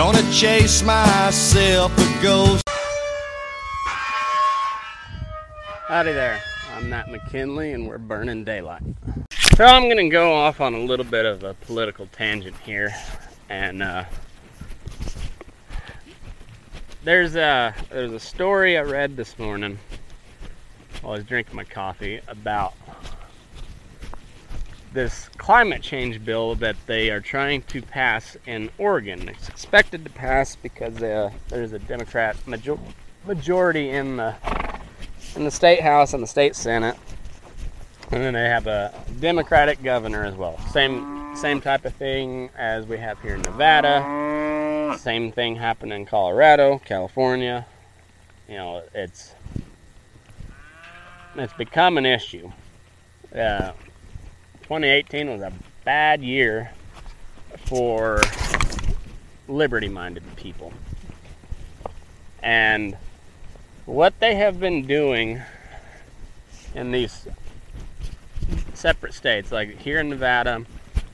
Gonna chase myself a ghost. Howdy there. I'm Matt McKinley, and we're burning daylight. So I'm to go off on a little bit of a political tangent here, and uh, there's a there's a story I read this morning while I was drinking my coffee about this climate change bill that they are trying to pass in Oregon. It's expected to pass because uh, there's a Democrat major- majority in the in the state house and the state senate, and then they have a Democratic governor as well. Same same type of thing as we have here in Nevada. Same thing happened in Colorado, California. You know, it's it's become an issue. Uh, 2018 was a bad year for liberty-minded people, and what they have been doing in these separate states, like here in Nevada,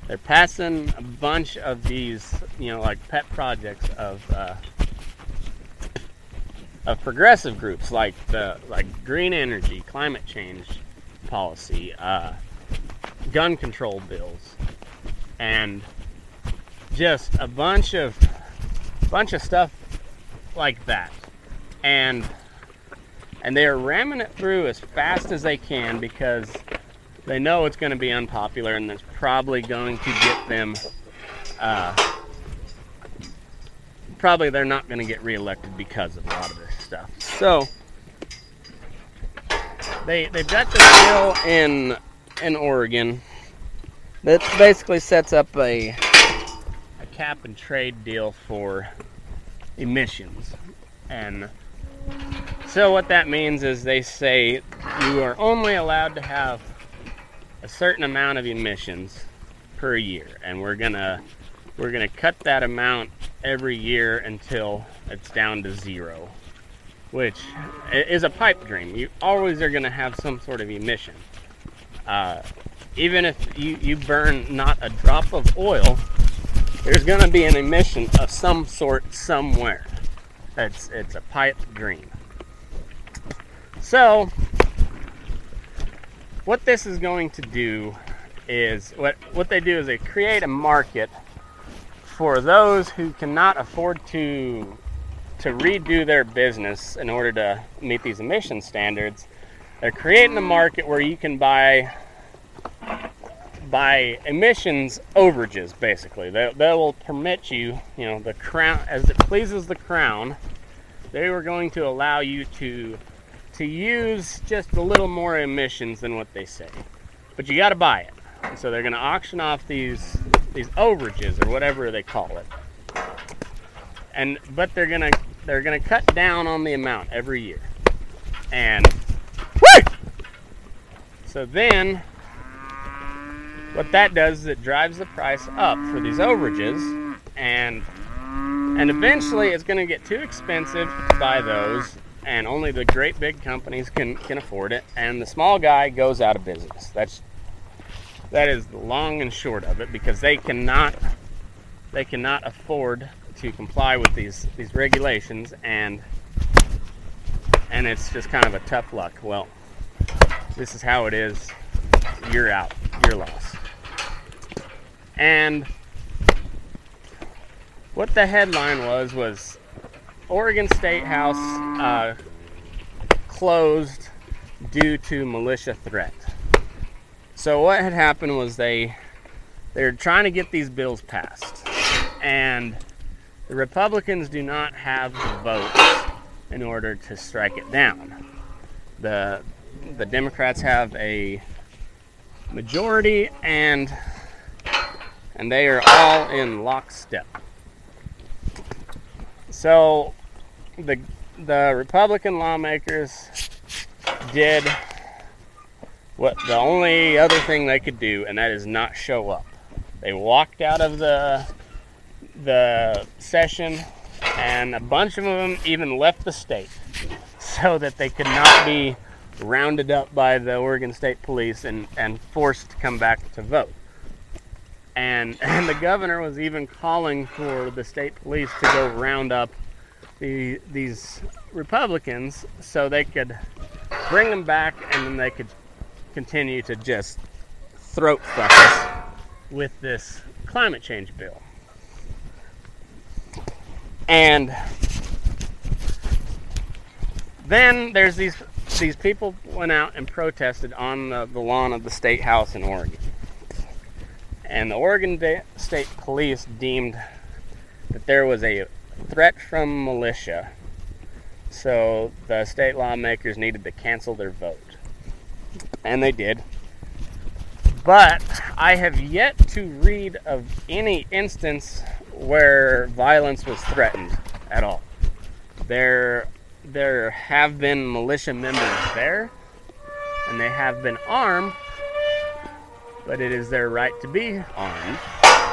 they're passing a bunch of these, you know, like pet projects of uh, of progressive groups, like the like green energy, climate change policy, uh, gun control bills, and just a bunch of bunch of stuff like that, and and they are ramming it through as fast as they can because they know it's going to be unpopular and it's probably going to get them uh, probably they're not going to get reelected because of a lot of this stuff. So they they've got this bill in in Oregon. That basically sets up a a cap and trade deal for emissions. And so what that means is they say you are only allowed to have a certain amount of emissions per year. And we're gonna we're gonna cut that amount every year until it's down to zero which is a pipe dream. You always are gonna have some sort of emission uh, even if you, you burn not a drop of oil there's gonna be an emission of some sort somewhere it's it's a pipe dream so what this is going to do is what what they do is they create a market for those who cannot afford to to redo their business in order to meet these emission standards. They're creating a market where you can buy buy emissions overages basically. They, they will permit you, you know, the crown as it pleases the crown, they were going to allow you to to use just a little more emissions than what they say. But you got to buy it. So they're going to auction off these these overages or whatever they call it. And but they're going to they're going to cut down on the amount every year. And! So then what that does is it drives the price up for these overages and and eventually it's going to get too expensive to buy those and only the great big companies can can afford it and the small guy goes out of business. That's that is the long and short of it because they cannot they cannot afford to comply with these these regulations and and it's just kind of a tough luck. Well this is how it is you're out you're lost and what the headline was was Oregon State House uh, closed due to militia threat. So what had happened was they they were trying to get these bills passed, and the Republicans do not have the votes in order to strike it down. the The Democrats have a majority, and and they are all in lockstep. So the the Republican lawmakers did what the only other thing they could do, and that is not show up. They walked out of the the session, and a bunch of them even left the state. so that they could not be rounded up by the Oregon State Police and, and forced to come back to vote. And, and the governor was even calling for the state police to go round up the, these Republicans so they could bring them back and then they could continue to just throat fuck us with this climate change bill. And then there's these these people went out and protested on the, the lawn of the state house in Oregon. And the Oregon State Police deemed that there was a threat from militia. So the state lawmakers needed to cancel their vote. And they did. But I have yet to read of any instance where violence was threatened at all. There there have been militia members there, and they have been armed, but it is their right to be armed.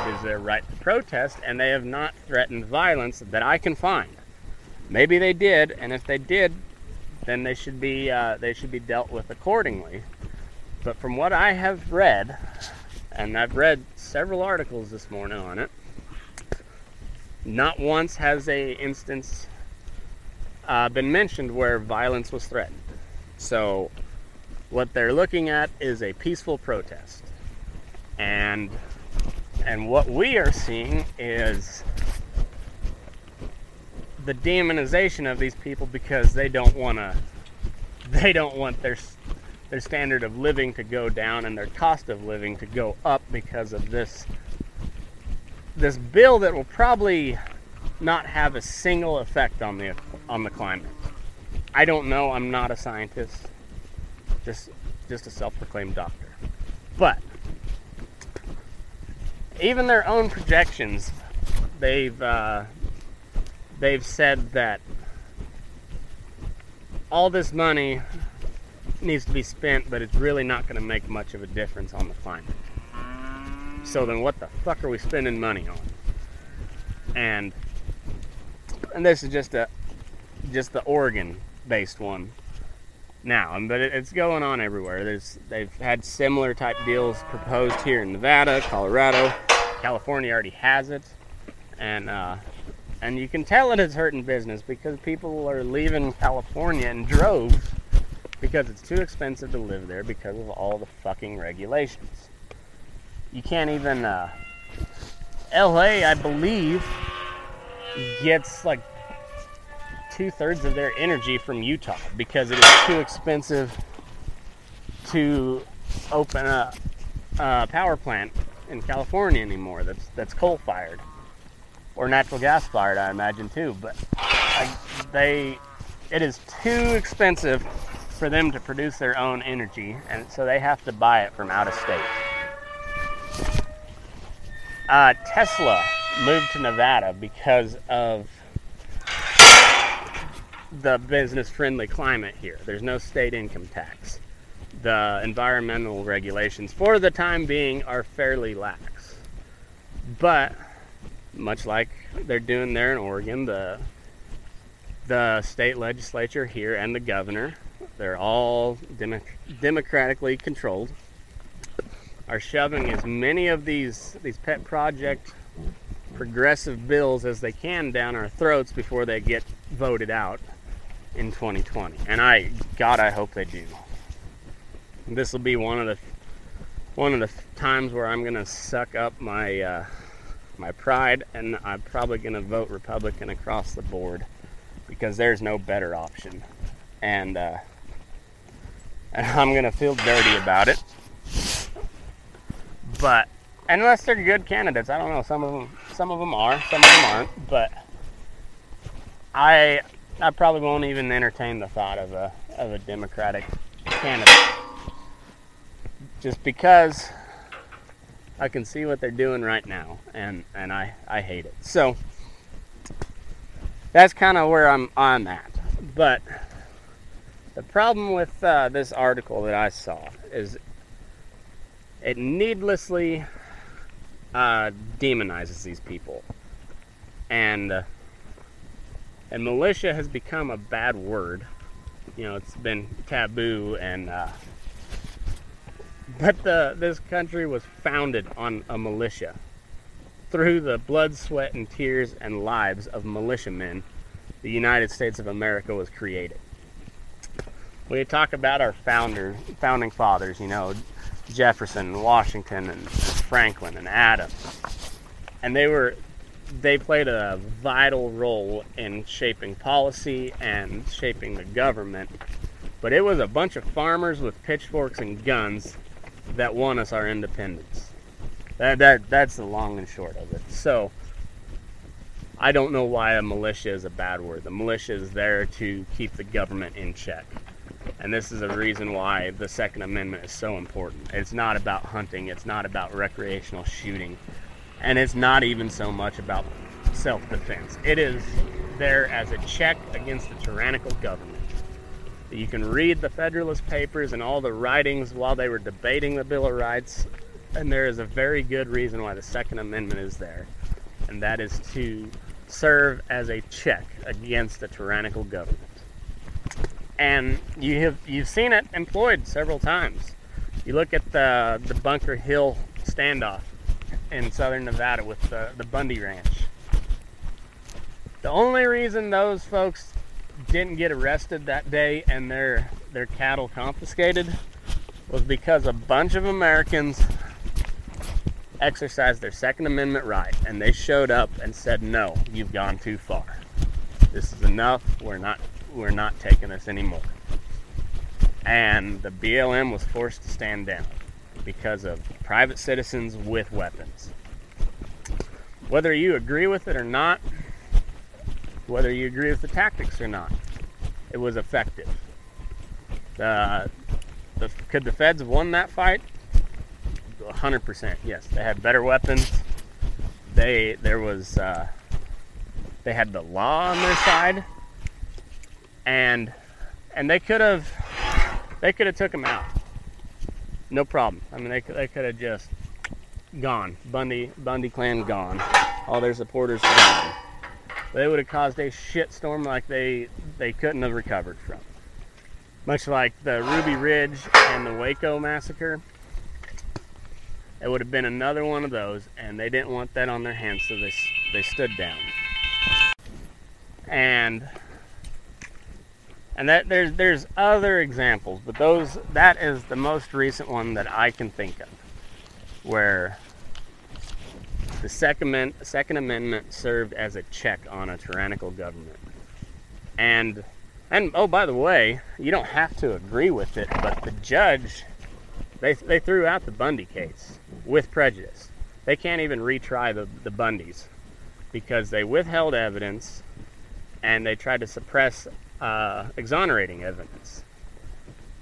It is their right to protest, and they have not threatened violence that I can find. Maybe they did, and if they did, then they should be uh, they should be dealt with accordingly. But from what I have read, and I've read several articles this morning on it, not once has a instance uh, been mentioned where violence was threatened. So, what they're looking at is a peaceful protest, and and what we are seeing is the demonization of these people because they don't want to they don't want their their standard of living to go down and their cost of living to go up because of this this bill that will probably not have a single effect on the on the climate. I don't know. I'm not a scientist. Just just a self-proclaimed doctor. But even their own projections, they've uh, they've said that all this money needs to be spent, but it's really not going to make much of a difference on the climate. So then, what the fuck are we spending money on? And and this is just a just the Oregon based one now, but it's going on everywhere. There's they've had similar type deals proposed here in Nevada, Colorado, California already has it, and uh, and you can tell it is hurting business because people are leaving California in droves because it's too expensive to live there because of all the fucking regulations. You can't even. Uh, LA, I believe, gets like two thirds of their energy from Utah because it is too expensive to open a, a power plant in California anymore. That's that's coal fired or natural gas fired, I imagine too. But I, they, it is too expensive for them to produce their own energy, and so they have to buy it from out of state. Uh, Tesla moved to Nevada because of the business friendly climate here. There's no state income tax. The environmental regulations, for the time being, are fairly lax. But, much like they're doing there in Oregon, the, the state legislature here and the governor, they're all dem- democratically controlled, are shoving as many of these, these pet project progressive bills as they can down our throats before they get voted out in 2020. And I, God, I hope they do. This will be one of the one of the times where I'm gonna suck up my uh, my pride, and I'm probably gonna vote Republican across the board because there's no better option, and uh, and I'm gonna feel dirty about it. But unless they're good candidates, I don't know. Some of them, some of them are, some of them aren't. But I I probably won't even entertain the thought of a of a Democratic candidate, just because I can see what they're doing right now, and and I I hate it. So that's kind of where I'm I'm at. But the problem with uh, this article that I saw is it needlessly uh, demonizes these people, and. Uh, and militia has become a bad word. You know it's been taboo and uh, but the this country was founded on a militia through the blood sweat and tears and lives of militiamen the united states of america was created. We talk about our founder founding fathers you know jefferson washington and franklin and adams. And they were they played a vital role in shaping policy and shaping the government. But it was a bunch of farmers with pitchforks and guns that won us our independence. That, that that's the long and short of it. So I don't know why a militia is a bad word. The militia is there to keep the government in check. And this is a reason why the Second Amendment is so important. It's not about hunting, it's not about recreational shooting and it's not even so much about self defense. It is there as a check against the tyrannical government. You can read the Federalist Papers and all the writings while they were debating the Bill of Rights, and there is a very good reason why the Second Amendment is there, and that is to serve as a check against the tyrannical government. And you have you've seen it employed several times. You look at the the Bunkerville standoff in southern Nevada with the, the Bundy Ranch. The only reason those folks didn't get arrested that day and their their cattle confiscated was because a bunch of Americans exercised their Second Amendment right and they showed up and said, "No, you've gone too far. This is enough. We're not we're not taking this anymore." And the BLM was forced to stand down because of private citizens with weapons. Whether you agree with it or not, whether you agree with the tactics or not, it was effective. Uh, the, could the feds have won that fight? 100%. Yes, they had better weapons. They there was uh, they had the law on their side, and and they could have they could have took them out no problem. I mean, they, they could have just gone. Bundy Bundy clan gone. All their supporters gone. They would have caused a shitstorm like they they couldn't have recovered from. Much like the Ruby Ridge and the Waco massacre. It would have been another one of those, and they didn't want that on their hands, so they they stood down. And and that there's there's other examples, but those that is the most recent one that I can think of, where the second second amendment served as a check on a tyrannical government, and and oh by the way, you don't have to agree with it, but the judge they they threw out the Bundy case with prejudice. They can't even retry the the Bundys because they withheld evidence and they tried to suppress uh, exonerating evidence.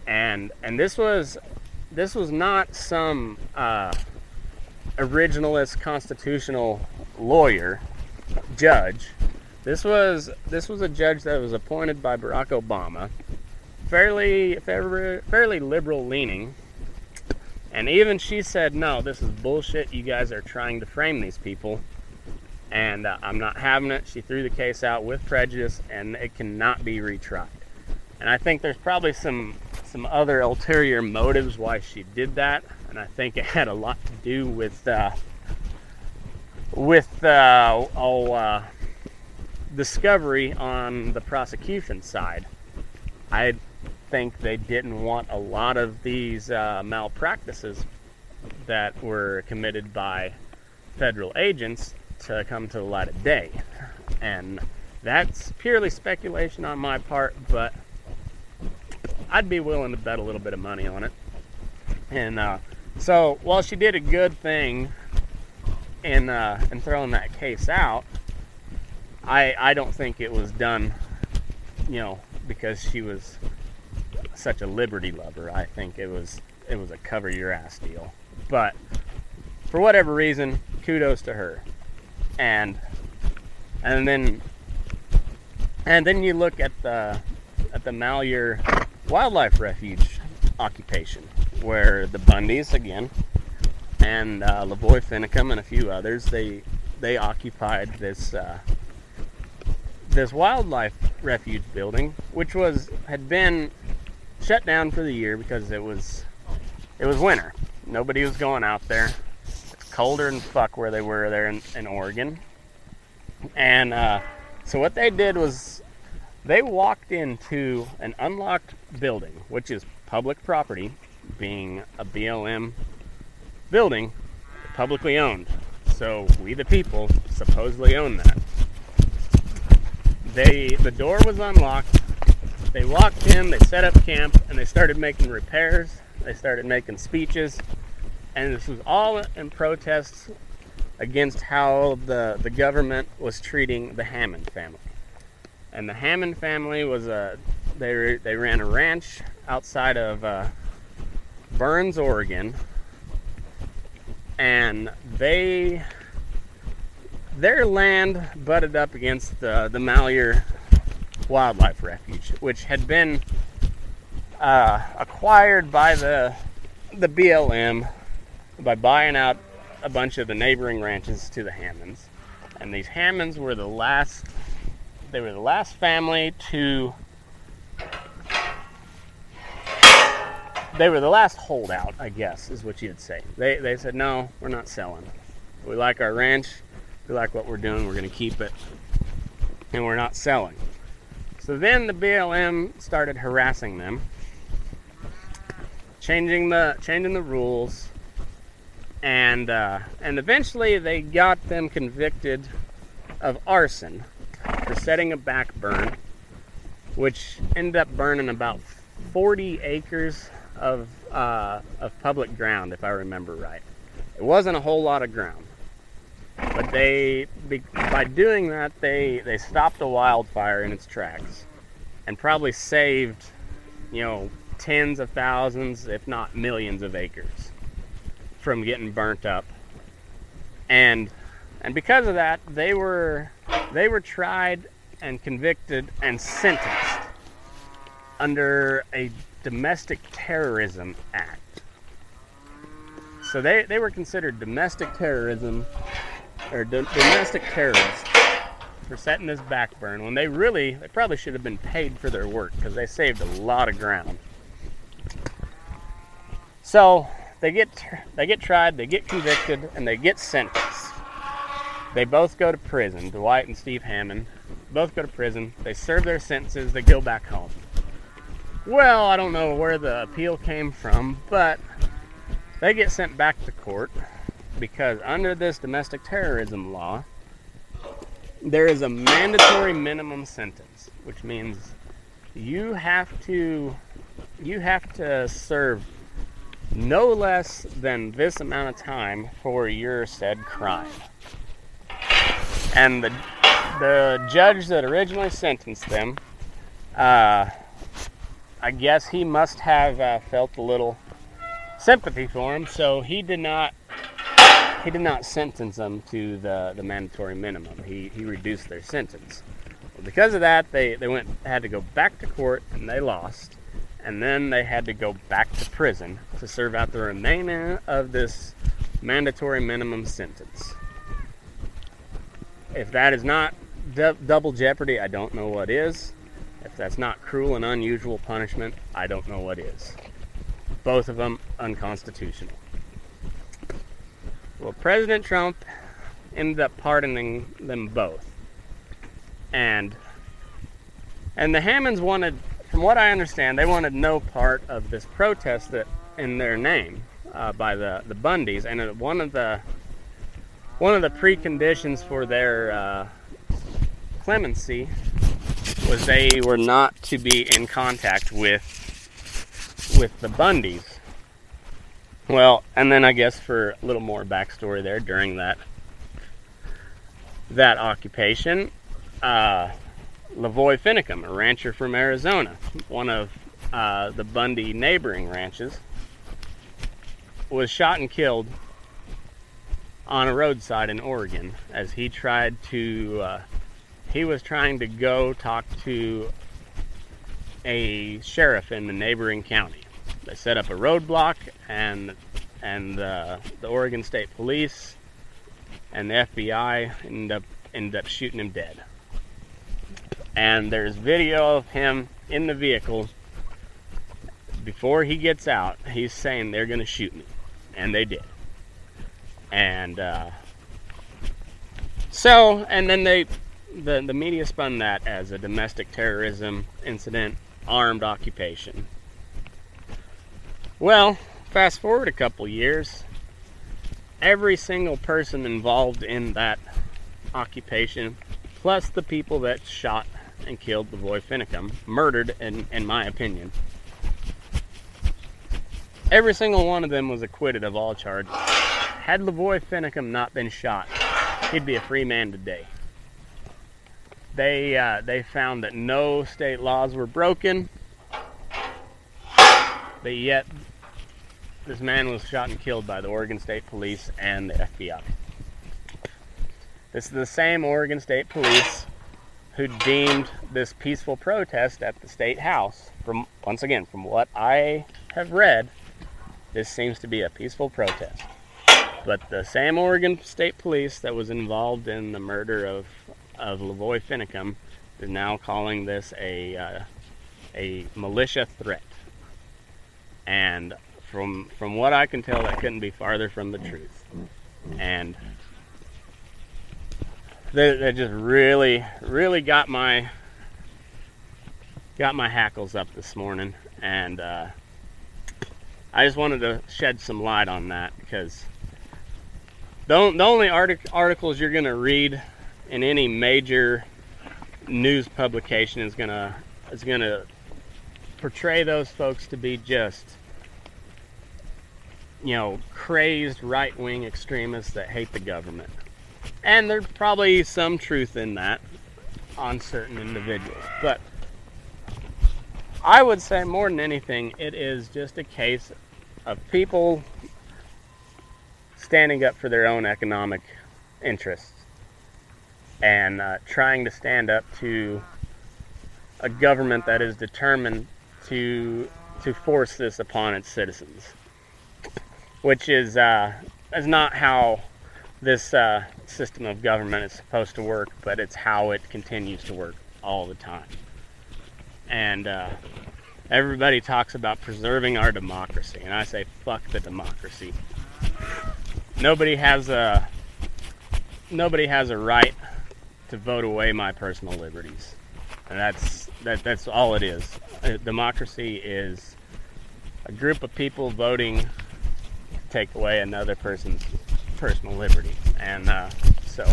And and this was this was not some uh, originalist constitutional lawyer judge. This was this was a judge that was appointed by Barack Obama, fairly fairly, fairly liberal leaning. And even she said, "No, this is bullshit. You guys are trying to frame these people." And uh, I'm not having it. She threw the case out with prejudice, and it cannot be retried. And I think there's probably some some other ulterior motives why she did that, and I think it had a lot to do with uh, with uh, oh, uh, discovery on the prosecution side. I think they didn't want a lot of these uh, malpractices that were committed by federal agents to come to the light of day. And that's purely speculation on my part, but I'd be willing to bet a little bit of money on it. And uh, so while she did a good thing in uh, in throwing that case out, I I don't think it was done, you know, because she was such a liberty lover. I think it was it was a cover your ass deal. But for whatever reason, kudos to her and and then and then you look at the at the Malheur Wildlife Refuge occupation, where the Bundys again and uh, Lavoy Finicum and a few others they they occupied this uh, this wildlife refuge building, which was had been shut down for the year because it was it was winter. Nobody was going out there. Colder than fuck where they were there in, in Oregon. And uh, so what they did was they walked into an unlocked building, which is public property, being a BLM building, publicly owned. So we, the people, supposedly own that. They the door was unlocked. They walked in, they set up camp, and they started making repairs. They started making speeches, and this was all in protests against how the, the government was treating the Hammond family. And the Hammond family was a they they ran a ranch outside of uh, Burns, Oregon, and they their land butted up against the the Malheur Wildlife Refuge, which had been uh, acquired by the the BLM by buying out a bunch of the neighboring ranches to the Hammonds, and these Hammonds were the last. They were the last family to. They were the last holdout, I guess, is what you'd say. They, they said, no, we're not selling. We like our ranch. We like what we're doing. We're going to keep it. And we're not selling. So then the BLM started harassing them, changing the changing the rules, and uh, and eventually they got them convicted of arson for setting a back burn, which ended up burning about 40 acres of uh, of public ground, if I remember right. It wasn't a whole lot of ground, but they by doing that they they stopped a wildfire in its tracks, and probably saved, you know, tens of thousands, if not millions, of acres from getting burnt up. And and because of that, they were they were tried and convicted and sentenced under a domestic terrorism act. So they, they were considered domestic terrorism or do, domestic terrorists for setting this back burn when they really they probably should have been paid for their work because they saved a lot of ground. So they get they get tried, they get convicted, and they get sentenced. They both go to prison. Dwight and Steve Hammond both go to prison. They serve their sentences. They go back home. Well, I don't know where the appeal came from, but they get sent back to court because under this domestic terrorism law, there is a mandatory minimum sentence, which means you have to you have to serve no less than this amount of time for your said crime. And the the judge that originally sentenced them, uh, I guess he must have uh, felt a little sympathy for him, so he did not he did not sentence them to the, the mandatory minimum. He, he reduced their sentence. Well, because of that, they, they went had to go back to court and they lost and then they had to go back to prison to serve out the remainder of this mandatory minimum sentence. If that is not double jeopardy, I don't know what is. If that's not cruel and unusual punishment, I don't know what is. Both of them unconstitutional. Well, President Trump ended up pardoning them both. And and the Hammonds wanted from what I understand, they wanted no part of this protest that in their name uh, by the the Bundys, and one of the one of the preconditions for their uh, clemency was they were not to be in contact with with the Bundys. Well, and then I guess for a little more backstory there during that that occupation, uh, Lavoy Finicum, a rancher from Arizona, one of uh, the Bundy neighboring ranches, was shot and killed on a roadside in Oregon as he tried to. Uh, he was trying to go talk to a sheriff in the neighboring county. They set up a roadblock, and and uh, the Oregon State Police and the FBI ended up ended up shooting him dead. And there's video of him in the vehicle. Before he gets out, he's saying they're going to shoot me, and they did. And uh, so, and then they, the the media spun that as a domestic terrorism incident, armed occupation. Well, fast forward a couple years, every single person involved in that occupation, plus the people that shot and killed Lavoy Finicum, murdered, in, in my opinion. Every single one of them was acquitted of all charges. Had Lavoy Finicum not been shot, he'd be a free man today. They uh, they found that no state laws were broken, but yet this man was shot and killed by the Oregon State Police and the FBI. This is the same Oregon State Police who deemed this peaceful protest at the state house. From once again from what I have read this seems to be a peaceful protest. But the same Oregon State Police that was involved in the murder of of Lavoy Finicum is now calling this a uh, a militia threat. And from from what I can tell that couldn't be farther from the truth. And that, that just really, really got my got my hackles up this morning, and uh, I just wanted to shed some light on that because the, the only artic- articles you're going to read in any major news publication is going to is to portray those folks to be just you know crazed right-wing extremists that hate the government and there's probably some truth in that on certain individuals. But I would say more than anything, it is just a case of people standing up for their own economic interests and uh, trying to stand up to a government that is determined to to force this upon its citizens, which is uh, is not how this uh, system of government is supposed to work, but it's how it continues to work all the time. And uh, everybody talks about preserving our democracy, and I say, fuck the democracy. Nobody has a nobody has a right to vote away my personal liberties, and that's that, that's all it is. A democracy is a group of people voting to take away another person's personal liberty. And uh, so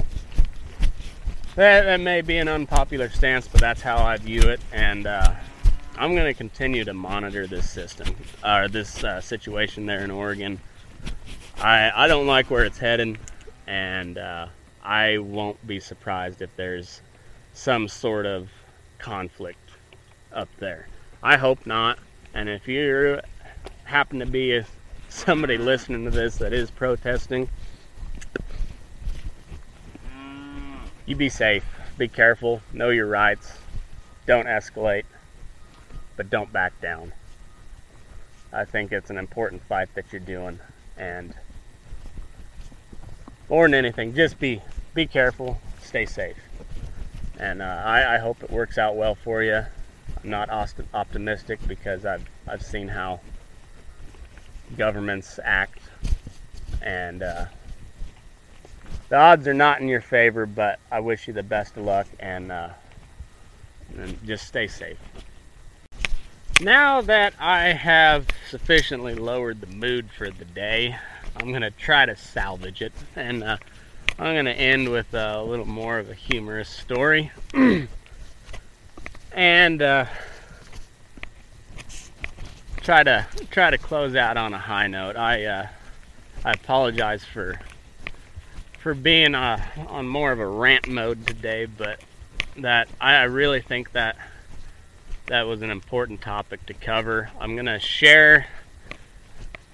that, that may be an unpopular stance, but that's how I view it. And uh, I'm going to continue to monitor this system or this uh, situation there in Oregon. I, I don't like where it's heading, and uh, I won't be surprised if there's some sort of conflict up there. I hope not. And if you happen to be a, somebody listening to this that is protesting, you be safe, be careful, know your rights, don't escalate, but don't back down. I think it's an important fight that you're doing, and more than anything, just be be careful, stay safe, and uh, I, I hope it works out well for you. I'm not optimistic because I've I've seen how governments act, and uh, the odds are not in your favor, but I wish you the best of luck and, uh, and just stay safe. Now that I have sufficiently lowered the mood for the day, I'm going to try to salvage it. And uh, I'm going to end with a little more of a humorous story. and uh, try to try to close out on a high note. I uh, I apologize for for being uh, on more of a rant mode today, but that I really think that that was an important topic to cover. I'm to share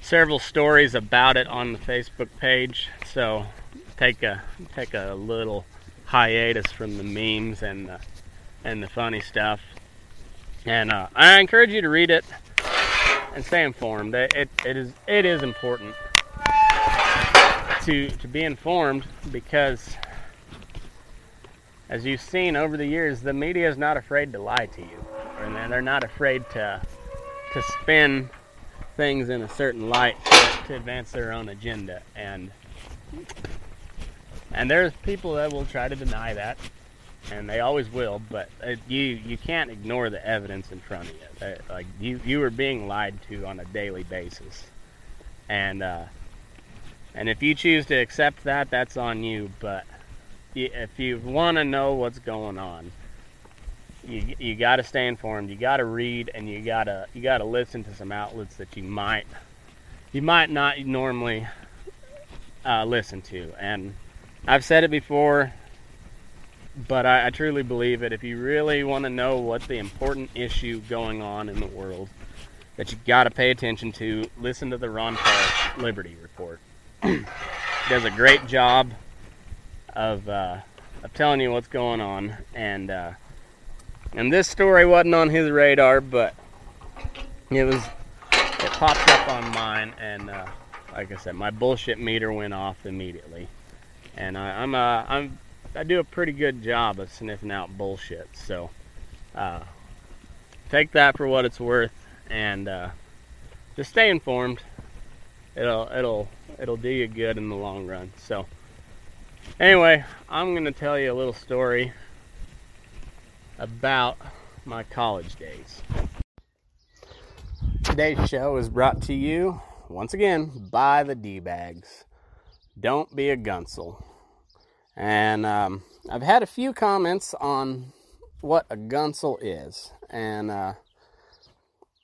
several stories about it on the Facebook page, so take a take a little hiatus from the memes and the, and the funny stuff. And uh, I encourage you to read it and stay informed. It, it, it is it is important to to be informed because as you've seen over the years, the media is not afraid to lie to you, and they're not afraid to to spin things in a certain light to, to advance their own agenda. And and there's people that will try to deny that, and they always will. But uh, you you can't ignore the evidence in front of you. Uh, like you you are being lied to on a daily basis, and uh, and if you choose to accept that, that's on you. But if you want to know what's going on, you you got to stay informed. You got to read, and you gotta you gotta listen to some outlets that you might you might not normally uh, listen to. And I've said it before, but I, I truly believe it. If you really want to know what the important issue going on in the world that you got to pay attention to, listen to the Ron Paul Liberty Report. Does a great job of uh, of telling you what's going on, and uh, and this story wasn't on his radar, but it was it popped up on mine, and uh, like I said, my bullshit meter went off immediately and I, am uh, I'm I do a pretty good job of sniffing out bullshit. So uh, take that for what it's worth, and uh, just stay informed. It'll it'll it'll do you good in the long run. So anyway, I'm gonna tell you a little story about my college days. Today's show is brought to you once again by the D Bags. Don't be a gunsel. And um, I've had a few comments on what a gunsel is. And uh,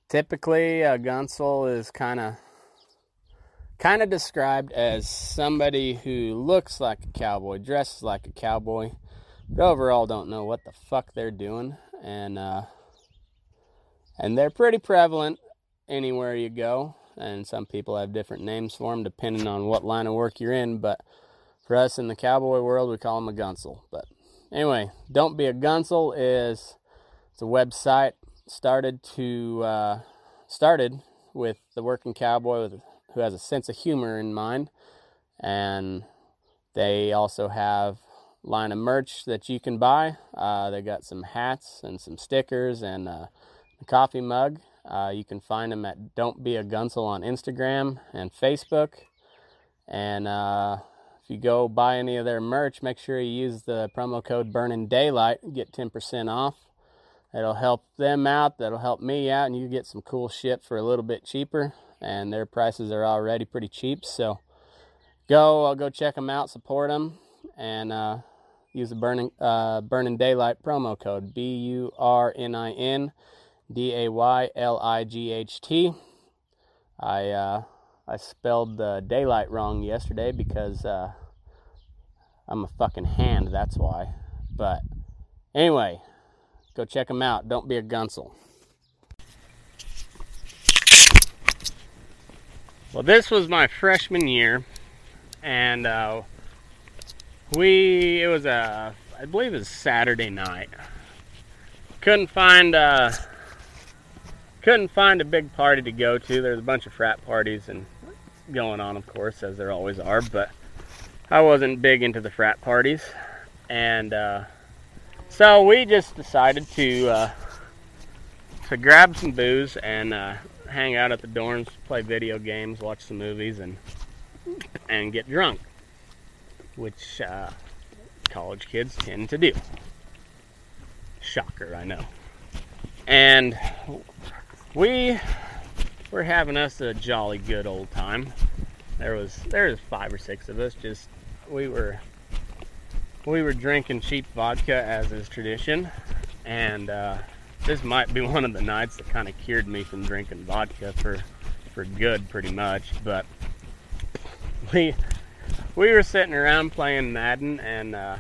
typically, a gunsel is kind of kind of described as somebody who looks like a cowboy, dresses like a cowboy, but overall don't know what the fuck they're doing. And uh, and they're pretty prevalent anywhere you go and some people have different names for them depending on what line of work you're in. But for us in the cowboy world, we call them a gunsel. But anyway, don't be a gunsel is it's a website started to uh, started with the working cowboy with, who has a sense of humor in mind, and they also have line of merch that you can buy. Uh, they got some hats and some stickers and uh, a coffee mug uh, you can find them at Don't Be a Gunsel on Instagram and Facebook. And uh, if you go buy any of their merch, make sure you use the promo code Burning Daylight, get 10% off. It'll help them out, that'll help me out, and you get some cool shit for a little bit cheaper. And their prices are already pretty cheap, so go, I'll go check them out, support them, and uh, use the Burning uh, Burning Daylight promo code B U R N I N D A Y L I G H T. I uh, I spelled the daylight wrong yesterday because uh, I'm a fucking hand. That's why. But anyway, go check them out. Don't be a gunsel. Well, this was my freshman year, and uh, we it was a I believe it was Saturday night. Couldn't find uh, couldn't find a big party to go to. There's a bunch of frat parties and going on, of course, as there always are. But I wasn't big into the frat parties, and uh, so we just decided to uh, to grab some booze and uh, hang out at the dorms, play video games, watch some movies, and and get drunk, which uh, college kids tend to do. Shocker, I know. And we were having us a jolly good old time. There was there was five or six of us. Just we were we were drinking cheap vodka as is tradition, and uh, this might be one of the nights that kind of cured me from drinking vodka for for good, pretty much. But we we were sitting around playing Madden and uh,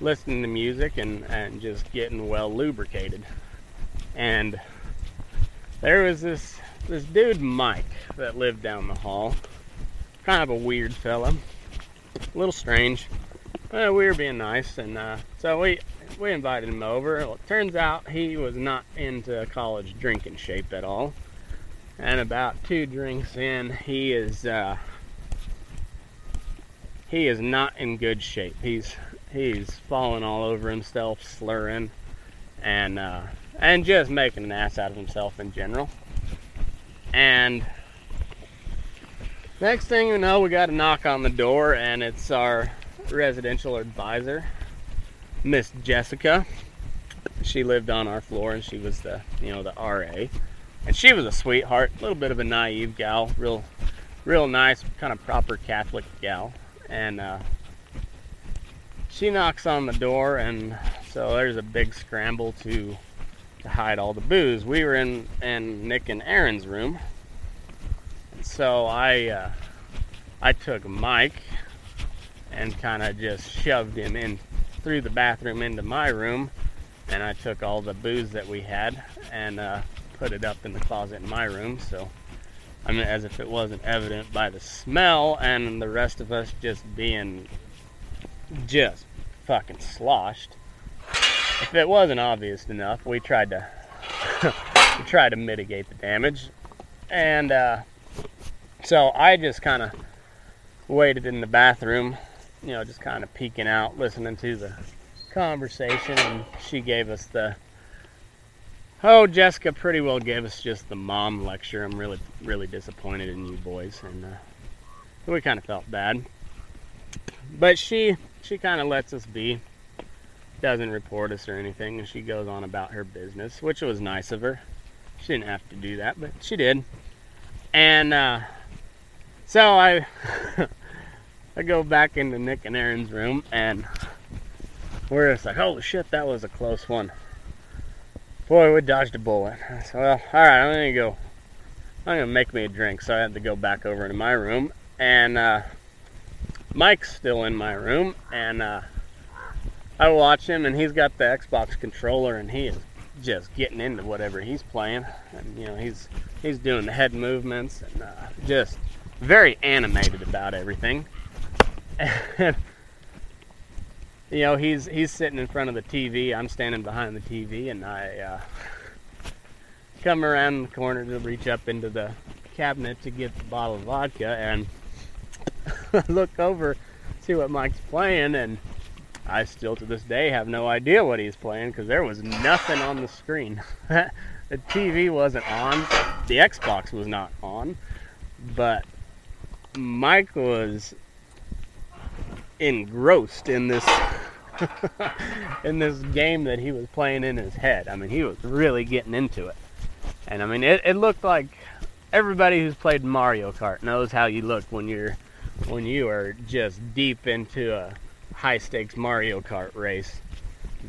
listening to music and and just getting well lubricated, and there was this this dude Mike that lived down the hall. Kind of a weird fella, a little strange. Well, we were being nice, and uh, so we we invited him over. Well, it turns out he was not into college drinking shape at all. And about two drinks in, he is uh, he is not in good shape. He's he's falling all over himself, slurring, and uh, and just making an ass out of himself in general. And next thing you know, we got a knock on the door, and it's our residential advisor, Miss Jessica. She lived on our floor, and she was the you know the RA, and she was a sweetheart, a little bit of a naive gal, real real nice, kind of proper Catholic gal, and. Uh, she knocks on the door and so there's a big scramble to to hide all the booze we were in in nick and aaron's room and so i uh, i took mike and kind of just shoved him in through the bathroom into my room and i took all the booze that we had and uh, put it up in the closet in my room so i mean as if it wasn't evident by the smell and the rest of us just being just fucking sloshed. If it wasn't obvious enough, we tried to we tried to mitigate the damage, and uh, so I just kind of waited in the bathroom, you know, just kind of peeking out, listening to the conversation, and she gave us the. Oh, Jessica pretty well gave us just the mom lecture. I'm really, really disappointed in you boys, and uh, we kind of felt bad. But she she kind of lets us be, doesn't report us or anything, and she goes on about her business, which was nice of her. She didn't have to do that, but she did. And uh, so I I go back into Nick and Aaron's room, and we're just like, holy shit, that was a close one. Boy, we dodged a bullet. So, well, all right, I'm gonna go. I'm gonna make me a drink, so I had to go back over into my room, and uh, Mike's still in my room, and uh, I watch him, and he's got the Xbox controller, and he is just getting into whatever he's playing, and you know he's he's doing the head movements and uh, just very animated about everything. And you know he's he's sitting in front of the TV, I'm standing behind the TV, and I uh, come around the corner to reach up into the cabinet to get the bottle of vodka, and look over, see what Mike's playing, and I still to this day have no idea what he's playing because there was nothing on the screen. the TV wasn't on, the Xbox was not on, but Mike was engrossed in this in this game that he was playing in his head. I mean, he was really getting into it. And I mean, it, it looked like everybody who's played Mario Kart knows how you look when you're when you are just deep into a high stakes Mario Kart race.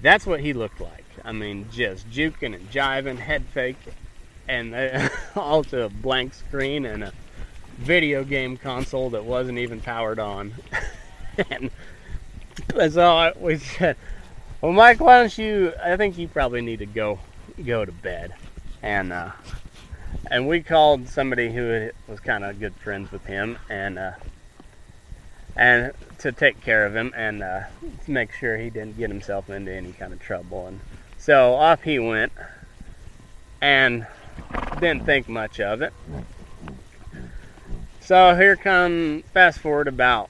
That's what he looked like. I mean, just juking and jiving, head fake, and all to a blank screen and a video game console that wasn't even powered on. and so I, we said, "Well, Mike, why don't you? I think you probably need to go go to bed." And uh, and we called somebody who was kind of good friends with him, and uh, and to take care of him and uh, make sure he didn't get himself into any kind of trouble. And so off he went, and didn't think much of it. So here come fast forward about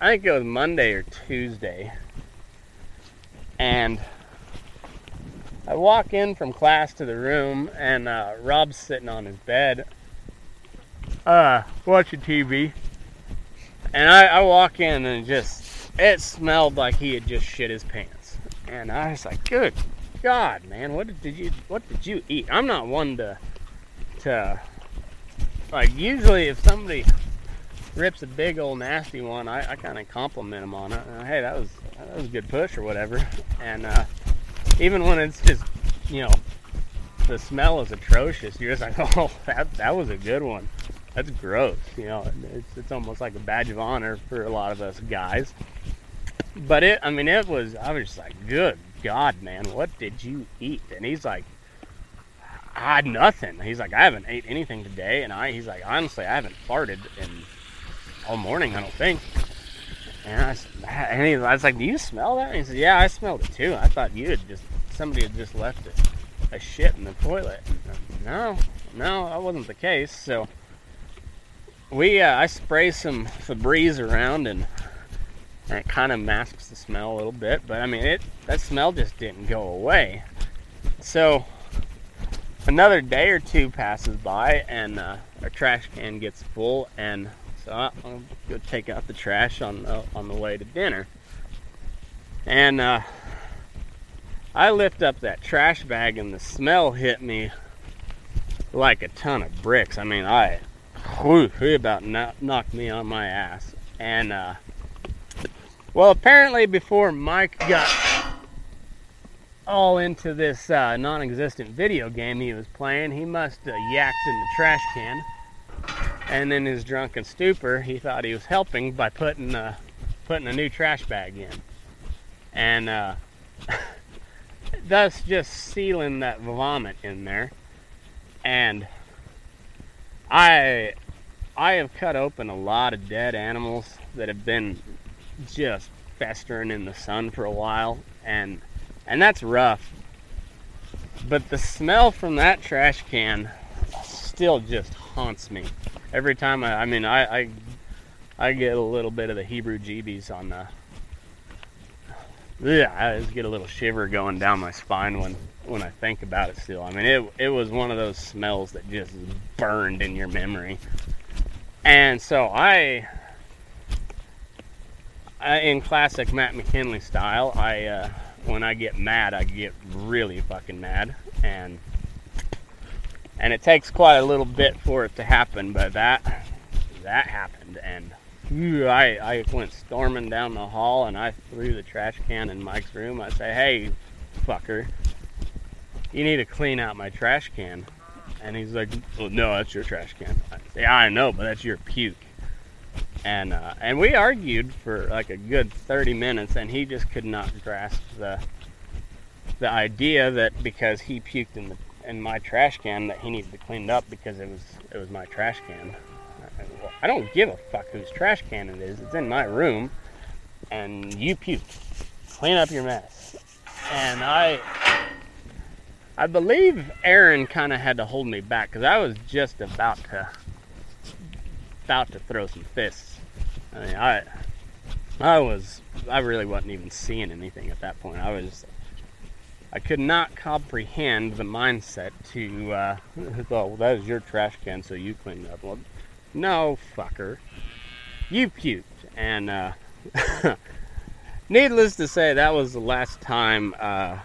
I think it was Monday or Tuesday, and I walk in from class to the room, and uh, Rob's sitting on his bed, uh, watching TV and I, I walk in and just, it smelled like he had just shit his pants. And I was like, good God, man, what did you, what did you eat? I'm not one to, to, like, usually if somebody rips a big old nasty one, I, I kind of compliment him on it. Uh, hey, that was, that was a good push or whatever. And uh, even when it's just, you know, the smell is atrocious, you're just like, oh, that, that was a good one that's gross. You know, it's it's almost like a badge of honor for a lot of us guys. But it, I mean, it was. I was just like, good God, man, what did you eat? And he's like, I had nothing. He's like, I haven't ate anything today, and I, he's like, honestly, I haven't farted in all morning. I don't think. And I, and he, I was like, do you smell that? And he said, yeah, I smelled it too. I thought you had just somebody had just left a, a shit in the toilet. And, no, no, that wasn't the case. So we uh, I spray some Febreze around and and it kind of masks the smell a little bit. But I mean, it that smell just didn't go away. So another day or two passes by, and uh, our trash can gets full, and so I'll go take out the trash on the, on the way to dinner. And uh, I lift up that trash bag, and the smell hit me like a ton of bricks. I mean, I whew, he about knocked me on my ass. And uh, well, apparently before Mike got all into this uh, non-existent video game he was playing, he must have yacked in the trash can. And in his drunken stupor, he thought he was helping by putting uh, putting a new trash bag in, and uh, thus just sealing that vomit in there. And I I have cut open a lot of dead animals that have been just festering in the sun for a while, and and that's rough. But the smell from that trash can still just haunts me every time I, I mean, I, I, I get a little bit of the Hebrew jeebies on the. Yeah, I just get a little shiver going down my spine when when I think about it. Still, I mean, it it was one of those smells that just burned in your memory, and so I. I in classic Matt McKinley style, I uh, when I get mad, I get really fucking mad, and and it takes quite a little bit for it to happen but that that happened and I, I went storming down the hall and I threw the trash can in Mike's room. I say, hey, fucker, you need to clean out my trash can. And he's like, well, no, that's your trash can. I say, I know, but that's your puke. And uh, and we argued for like a good 30 minutes, and he just could not grasp the the idea that because he puked in the in my trash can that he needed to clean up because it was it was my trash can. I don't give a fuck whose trash can it is. It's in my room, and you puke. Clean up your mess. And I, I believe Aaron kind of had to hold me back because I was just about to, about to throw some fists. I mean, I, I was, I really wasn't even seeing anything at that point. I was I could not comprehend the mindset to, uh, oh, well, that is your trash can, so you clean up. Well, no, fucker. You puked. And, uh, needless to say, that was the last time, uh,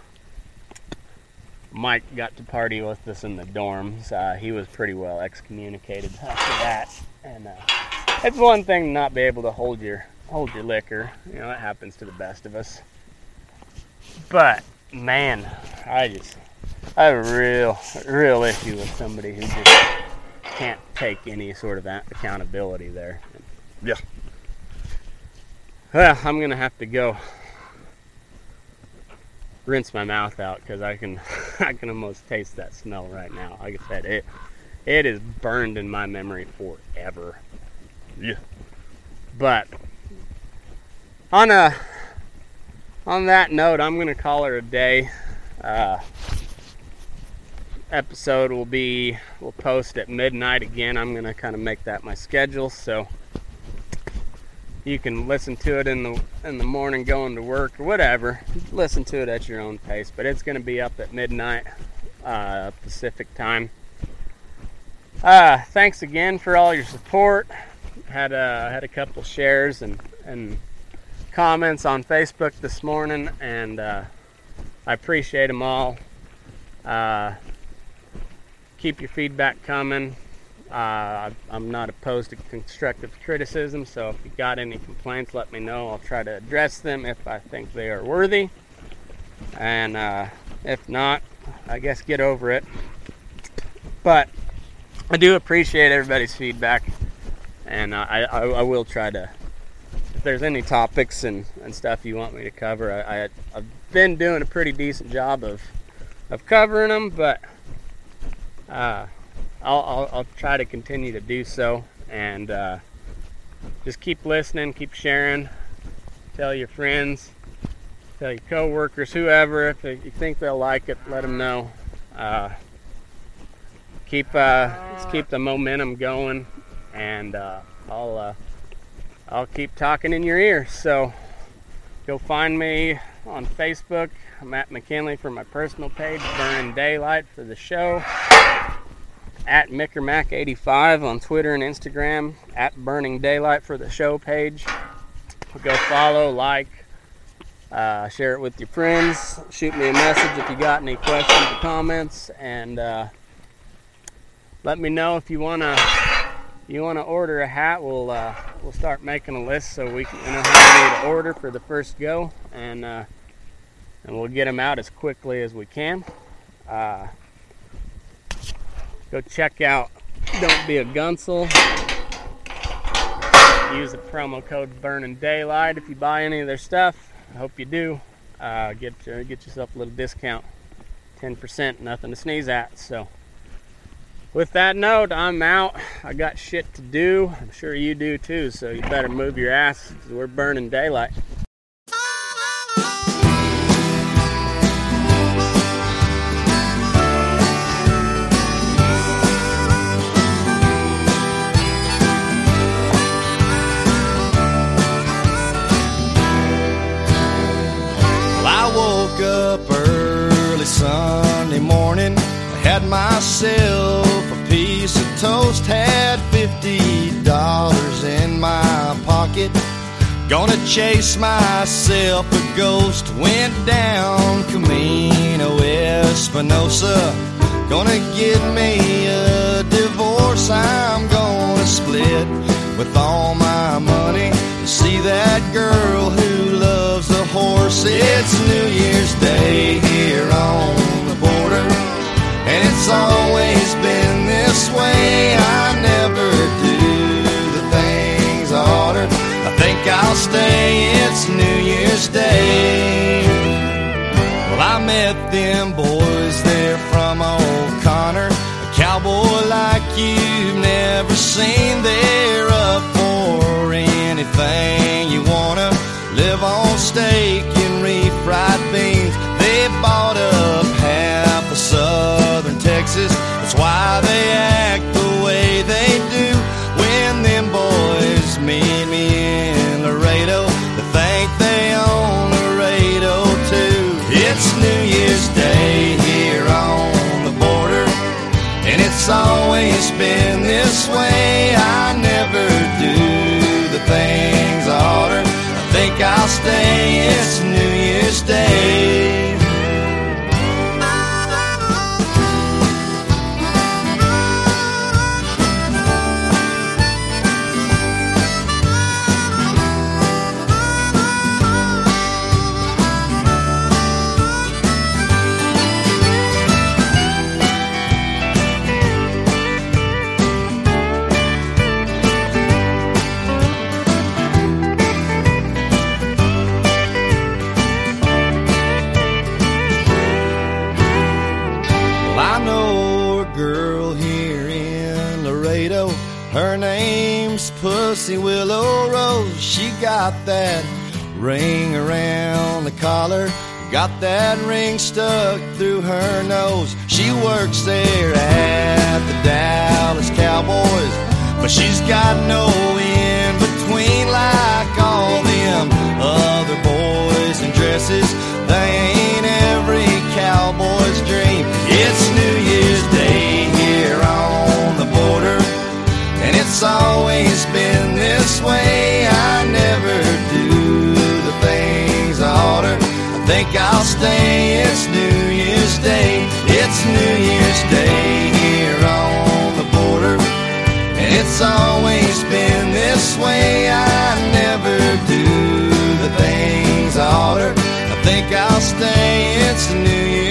Mike got to party with us in the dorms. Uh, he was pretty well excommunicated after that. And, uh, it's one thing to not be able to hold your, hold your liquor. You know, it happens to the best of us. But, man, I just I have a real real issue with somebody who just can't take any sort of accountability there. Yeah. Well, I'm gonna have to go rinse my mouth out because I can I can almost taste that smell right now. Like I said, it it is burned in my memory forever. Yeah. But on a on that note, I'm going to call her a day. Uh, episode will be, we'll post at midnight again. I'm going to kind of make that my schedule so you can listen to it in the in the morning going to work or whatever. Listen to it at your own pace, but it's going to be up at midnight uh, Pacific time. Uh, thanks again for all your support. Had a had a couple shares and and comments on Facebook this morning, and uh, I appreciate them all. Uh, keep your feedback coming. Uh, I'm not opposed to constructive criticism, so if you got any complaints, let me know. I'll try to address them if I think they are worthy. And uh, if not, I guess get over it. But I do appreciate everybody's feedback, and uh, I, I, I will try to there's any topics and, and stuff you want me to cover, I, I, have been doing a pretty decent job of, of covering them, but uh, I'll, I'll, I'll, try to continue to do so. And uh, just keep listening, keep sharing, tell your friends, tell your coworkers, whoever, if you think they'll like it, let them know. Uh, keep uh, let's keep the momentum going, and uh, I'll uh, I'll keep talking in your ear. So Go find me on Facebook. I'm at McKinley for my personal page, Burning Daylight for the show. At MickerMac85 on Twitter and Instagram. At Burning Daylight for the show page. Go follow, like, uh, share it with your friends. Shoot me a message if you got any questions or comments, and uh, let me know if you wanna you wanna order a hat. We'll uh, we'll start making a list so we can know how many to order for the first go, and uh, and we'll get them out as quickly as we can. Uh, go check out Don't Be a Gunsel. Use the promo code Burning Daylight if you buy any of their stuff. I hope you do. Uh, get uh, get yourself a little discount, ten percent, nothing to sneeze at. So, with that note, I'm out. I got shit to do. I'm sure you do too. So you better move your ass. we we're burning daylight. Gonna chase myself a ghost. Went down Camino Espinosa. Gonna get me a divorce. I'm gonna split with all my money to see that girl who loves a horse. It's New Year's Day here on the border, and it's always been this way. I I'll stay. It's New Year's Day. Well, I met them boys there from O'Connor, stay. It's ring around the collar. Got that ring stuck through her nose. She works there at the Dallas Cowboys, but she's got no in between like all them other boys in dresses. They ain't every cowboy's dream. It's New Year's Day here on the border, and it's always been this way. I never Think I'll stay. It's New Year's Day. It's New Year's Day here on the border. And it's always been this way. I never do the things I oughter. I think I'll stay. It's New Year's